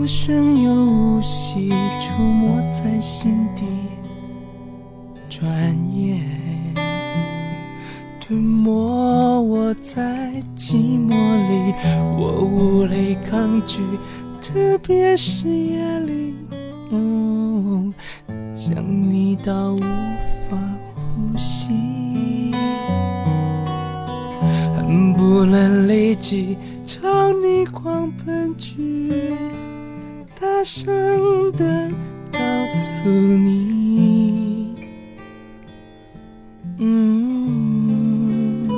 无声又无息，出没在心底，转眼吞没我在寂寞里，我无力抗拒，特别是夜里。嗯，想你到无法呼吸，恨不能立即朝你狂奔去，大声的告诉你，嗯，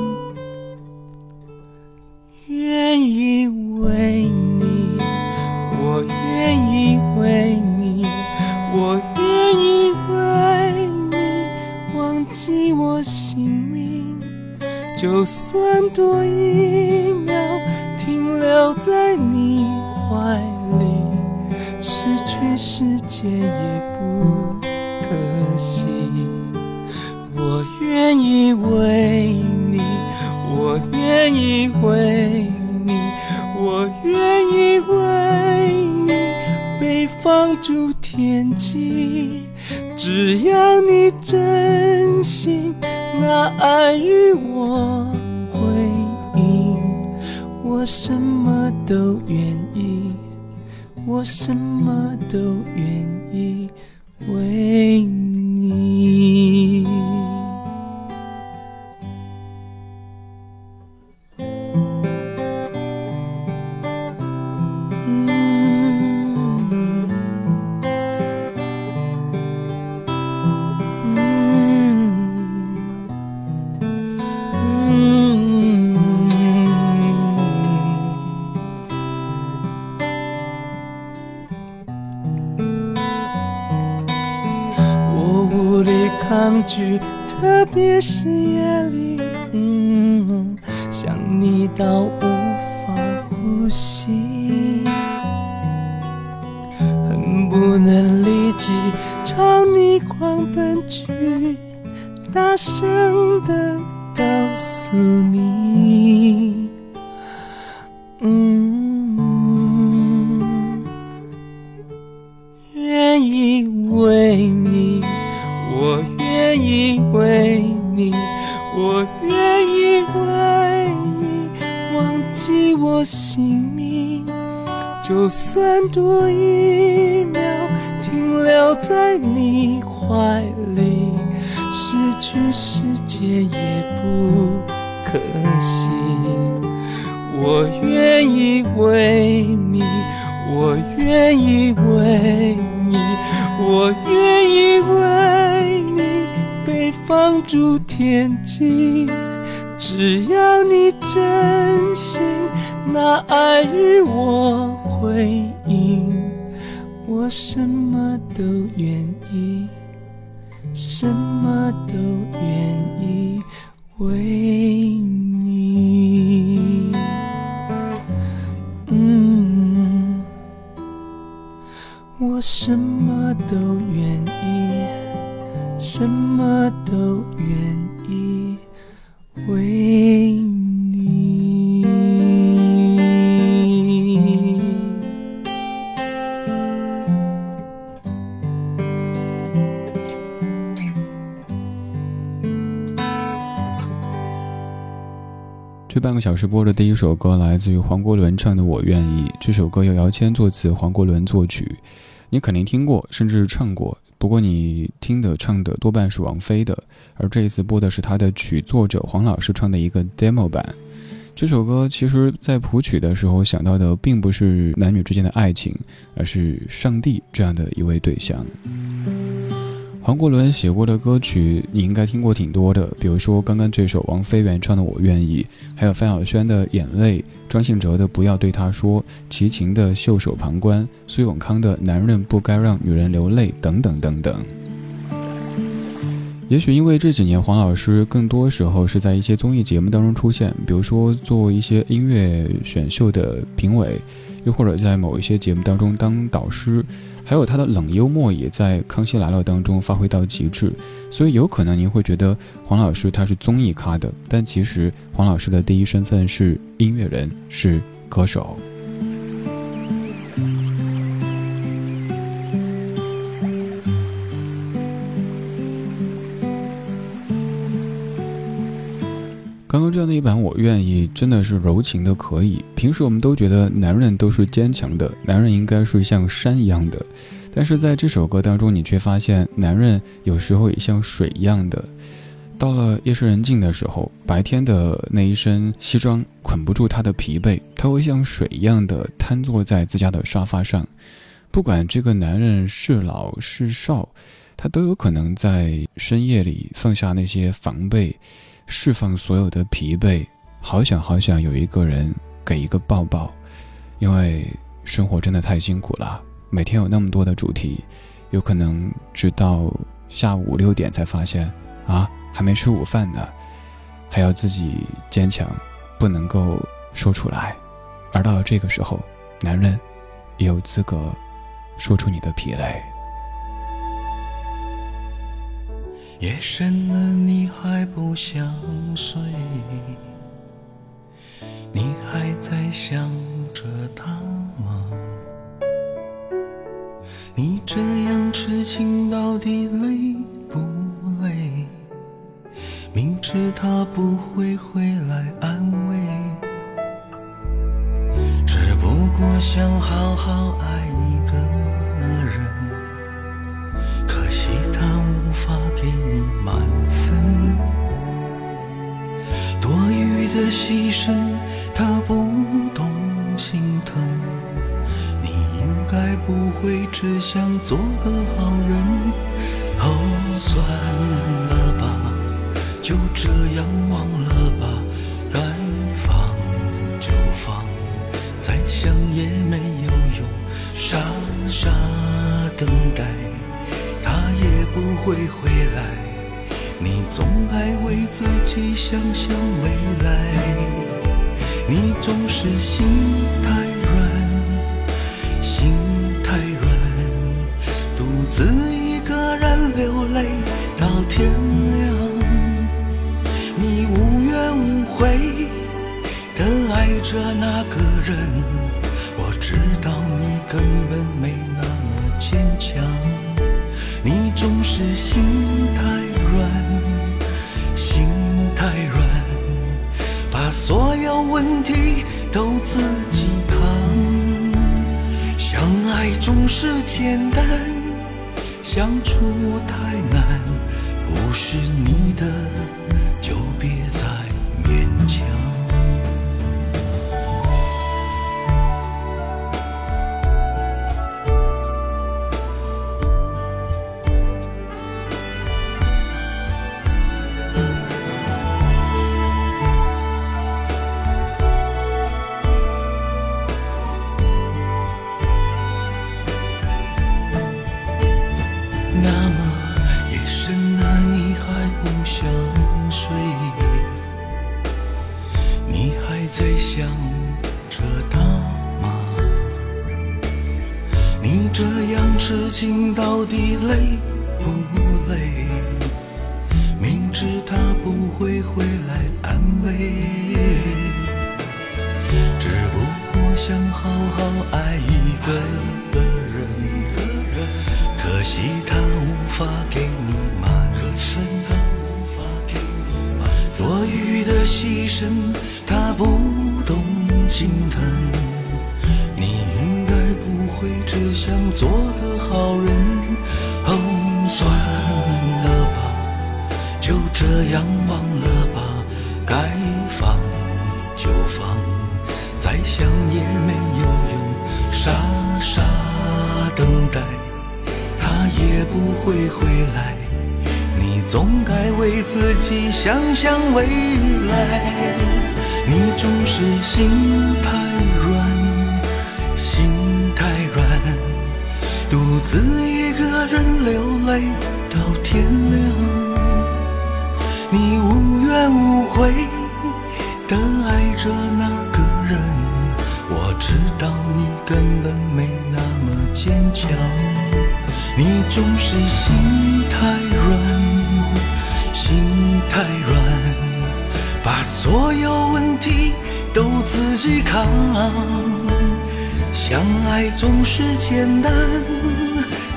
愿意为你，我愿意为你。我愿意为你忘记我姓名，就算多一什么都愿意，我什么都愿意为你。呼吸，恨不能立即朝你狂奔去，大声的告诉你，嗯，愿意为你。我愿意为你，我姓名，就算多一秒停留在你怀里，失去世界也不可惜。我愿意为你，我愿意为你，我愿意为你被。放逐天际，只要你真心拿爱与我回应，我什么都愿意，什么都愿意为你。嗯，我什么都愿意。什么都愿意为你。这半个小时播的第一首歌来自于黄国伦唱的《我愿意》，这首歌由姚谦作词，黄国伦作曲。你肯定听过，甚至唱过。不过你听的唱的多半是王菲的，而这一次播的是她的曲作者黄老师唱的一个 demo 版。这首歌其实，在谱曲的时候想到的并不是男女之间的爱情，而是上帝这样的一位对象。黄国伦写过的歌曲，你应该听过挺多的，比如说刚刚这首王菲原创的《我愿意》，还有范晓萱的《眼泪》，张信哲的《不要对他说》，齐秦的《袖手旁观》，苏永康的《男人不该让女人流泪》等等等等。也许因为这几年黄老师更多时候是在一些综艺节目当中出现，比如说做一些音乐选秀的评委。又或者在某一些节目当中当导师，还有他的冷幽默也在《康熙来了》当中发挥到极致。所以有可能您会觉得黄老师他是综艺咖的，但其实黄老师的第一身份是音乐人，是歌手。刚刚这样的一版《我愿意》真的是柔情的可以。平时我们都觉得男人都是坚强的，男人应该是像山一样的，但是在这首歌当中，你却发现男人有时候也像水一样的。到了夜深人静的时候，白天的那一身西装捆不住他的疲惫，他会像水一样的瘫坐在自家的沙发上。不管这个男人是老是少，他都有可能在深夜里放下那些防备。释放所有的疲惫，好想好想有一个人给一个抱抱，因为生活真的太辛苦了。每天有那么多的主题，有可能直到下午五六点才发现啊，还没吃午饭呢，还要自己坚强，不能够说出来。而到了这个时候，男人也有资格说出你的疲累。夜深了，你还不想睡？你还在想着他吗？你这样痴情到底累不累？明知他不会回来安慰，只不过想好好爱一个人。满分，多余的牺牲他不懂心疼。你应该不会只想做个好人。哦，算了吧，就这样忘了吧，该放就放，再想也没有用，傻傻等待。他也不会回来，你总爱为自己想想未来，你总是心太软，心太软，独自一个人流泪到天亮。你无怨无悔的爱着那个人，我知道你根本没那么坚强。你总是心太所有问题都自己扛。相爱总是简单，相处太难，牺牲他不懂心疼你应该不会只想做个好人哦算了吧就这样忘了吧该放就放再想也没有用傻傻等待他也不会回来。总该为自己想想未来，你总是心太软，心太软，独自一个人流泪到天亮。你无怨无悔的爱着那个人，我知道你。根本没那么坚强。你总是心太软，心太软，把所有问题都自己扛。相爱总是简单，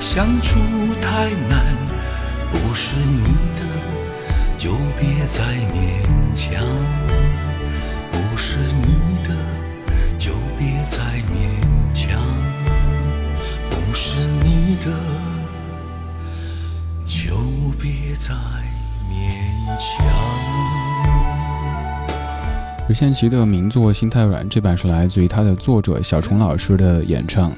相处太难。不是你的，就别再勉强。不是你的，就别再勉强；不是你的，就别再强。勉强任贤齐的名作《心太软》，这版是来自于他的作者小虫老师的演唱。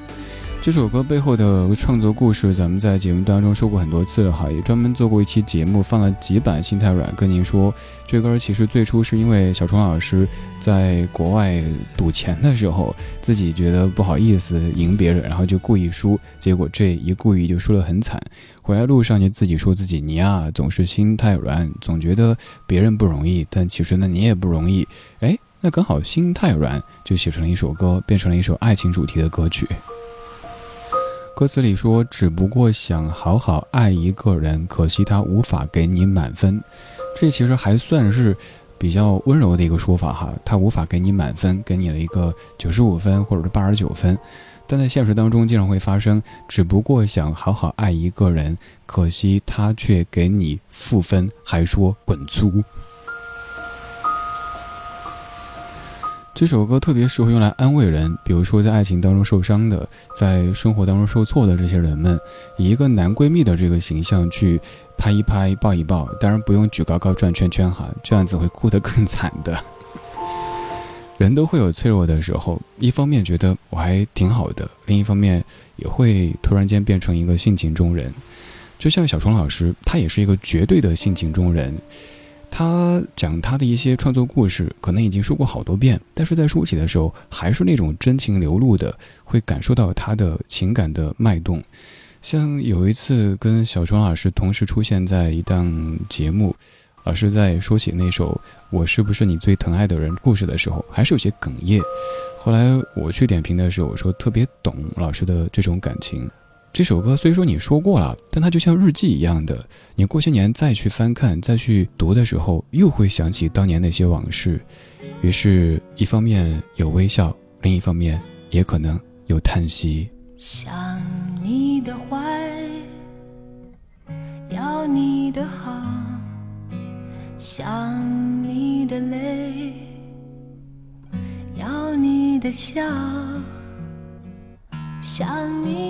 这首歌背后的创作故事，咱们在节目当中说过很多次了哈，也专门做过一期节目，放了几版《心太软》，跟您说，这歌其实最初是因为小虫老师在国外赌钱的时候，自己觉得不好意思赢别人，然后就故意输，结果这一故意就输得很惨，回来路上就自己说自己，你呀总是心太软，总觉得别人不容易，但其实呢你也不容易，哎，那刚好心太软就写成了一首歌，变成了一首爱情主题的歌曲。歌词里说：“只不过想好好爱一个人，可惜他无法给你满分。”这其实还算是比较温柔的一个说法哈，他无法给你满分，给你了一个九十五分或者是八十九分。但在现实当中，经常会发生：“只不过想好好爱一个人，可惜他却给你负分，还说滚粗。”这首歌特别适合用来安慰人，比如说在爱情当中受伤的，在生活当中受挫的这些人们，以一个男闺蜜的这个形象去拍一拍、抱一抱，当然不用举高高、转圈圈哈，这样子会哭得更惨的。人都会有脆弱的时候，一方面觉得我还挺好的，另一方面也会突然间变成一个性情中人。就像小虫老师，他也是一个绝对的性情中人。他讲他的一些创作故事，可能已经说过好多遍，但是在说起的时候，还是那种真情流露的，会感受到他的情感的脉动。像有一次跟小春老师同时出现在一档节目，老师在说起那首《我是不是你最疼爱的人》故事的时候，还是有些哽咽。后来我去点评的时候，我说特别懂老师的这种感情。这首歌虽说你说过了，但它就像日记一样的，你过些年再去翻看、再去读的时候，又会想起当年那些往事。于是，一方面有微笑，另一方面也可能有叹息。想你的坏，要你的好，想你的泪，要你的笑。想你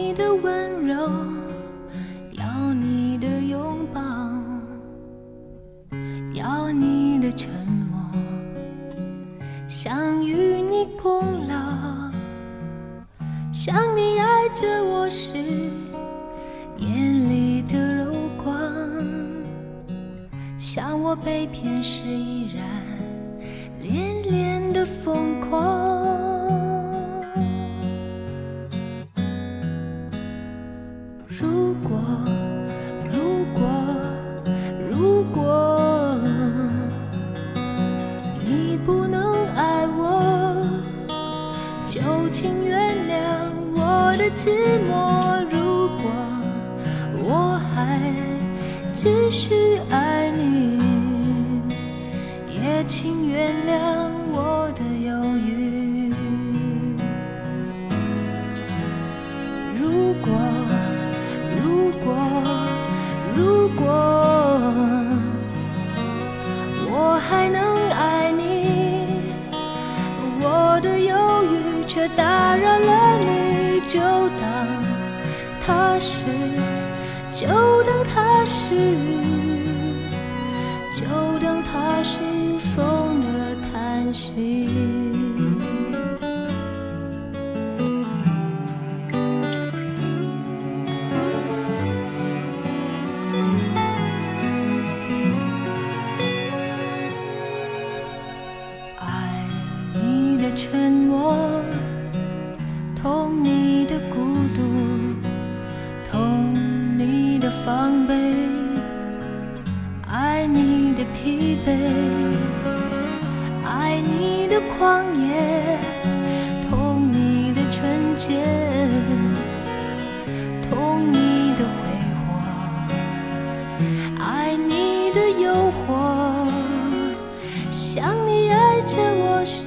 如果如果如果你不能爱我，就请原谅我的寂寞。如果我还继续爱。是，就当它是，就当它是风的叹息。飞爱你的狂野，痛你的纯洁，痛你的挥霍，爱你的诱惑，想你爱着我时，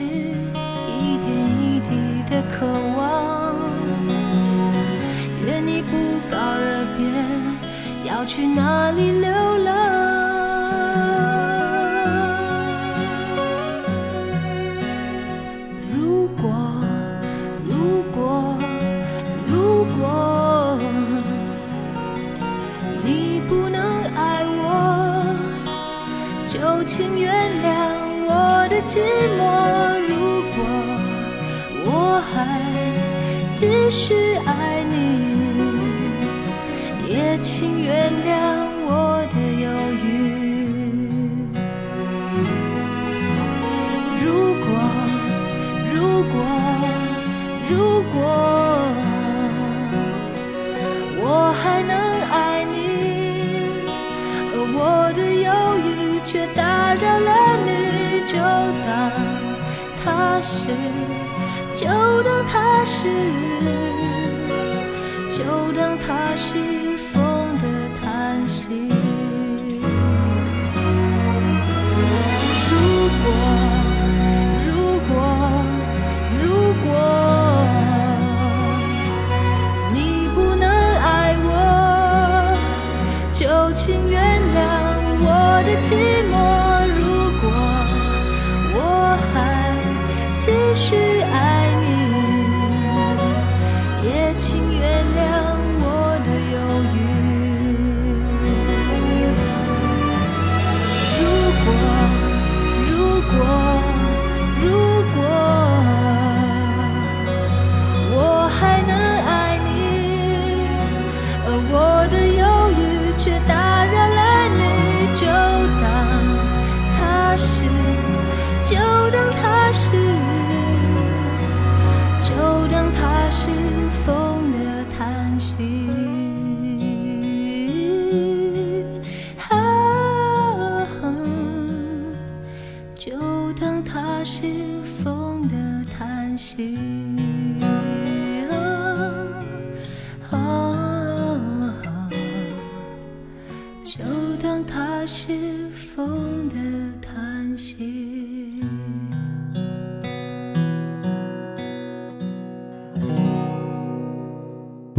一点一滴的渴望，愿你不告而别，要去哪里流。继续爱你。也请原谅我的犹豫。如果，如果，如果我还能爱你，而我的犹豫却打扰了你，就当它是，就当它是雨，就当它是风的叹息。如果、如果、如果你不能爱我，就请原谅我的寂寞；如果我还继续爱。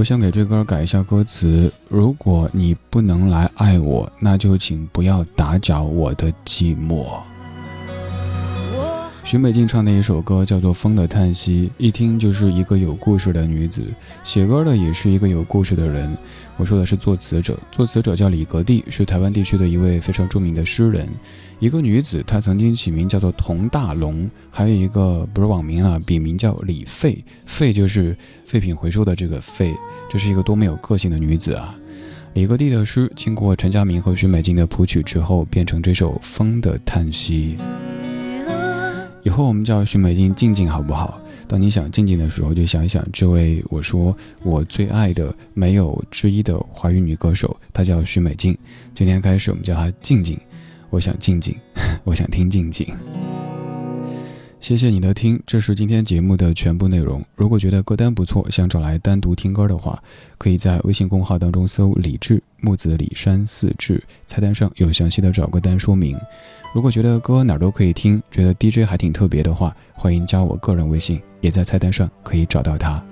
我想给这歌改一下歌词。如果你不能来爱我，那就请不要打搅我的寂寞。许美静唱的一首歌叫做《风的叹息》，一听就是一个有故事的女子，写歌的也是一个有故事的人。我说的是作词者，作词者叫李格弟，是台湾地区的一位非常著名的诗人。一个女子，她曾经起名叫做童大龙，还有一个不是网名啊，笔名叫李废，废就是废品回收的这个废。这是一个多么有个性的女子啊！李格弟的诗经过陈佳明和许美静的谱曲之后，变成这首《风的叹息》。以后我们叫许美静静静好不好？当你想静静的时候，就想一想这位我说我最爱的没有之一的华语女歌手，她叫许美静。今天开始，我们叫她静静。我想静静，我想听静静。谢谢你的听，这是今天节目的全部内容。如果觉得歌单不错，想找来单独听歌的话，可以在微信公号当中搜“李志木子李山四志”，菜单上有详细的找歌单说明。如果觉得歌哪儿都可以听，觉得 DJ 还挺特别的话，欢迎加我个人微信，也在菜单上可以找到他。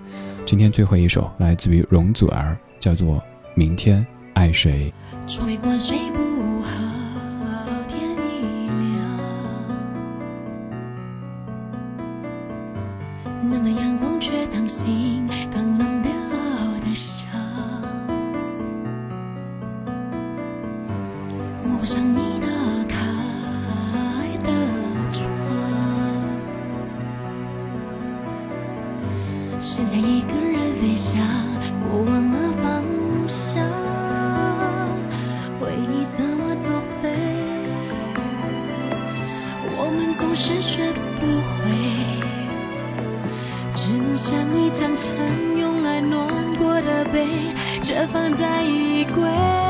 今天最后一首来自于容祖儿，叫做《明天爱谁》。睡过睡不剩下一个人飞翔，我忘了方向，回忆怎么作废？我们总是学不会，只能像一张尘用来暖过的杯，这放在衣柜。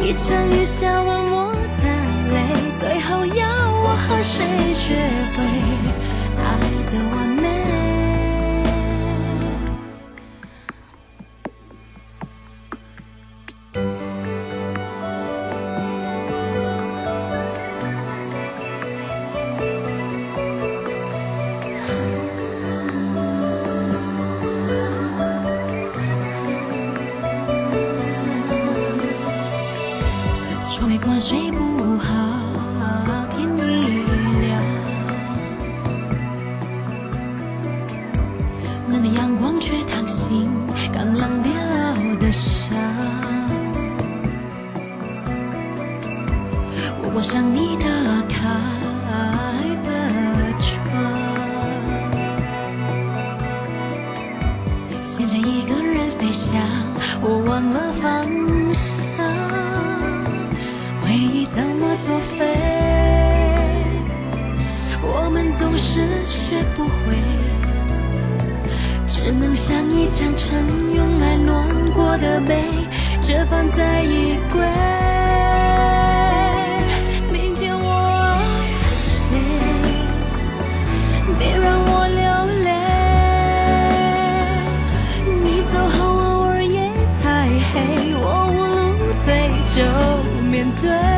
一场雨下完我的泪，最后要我和。谁学会对。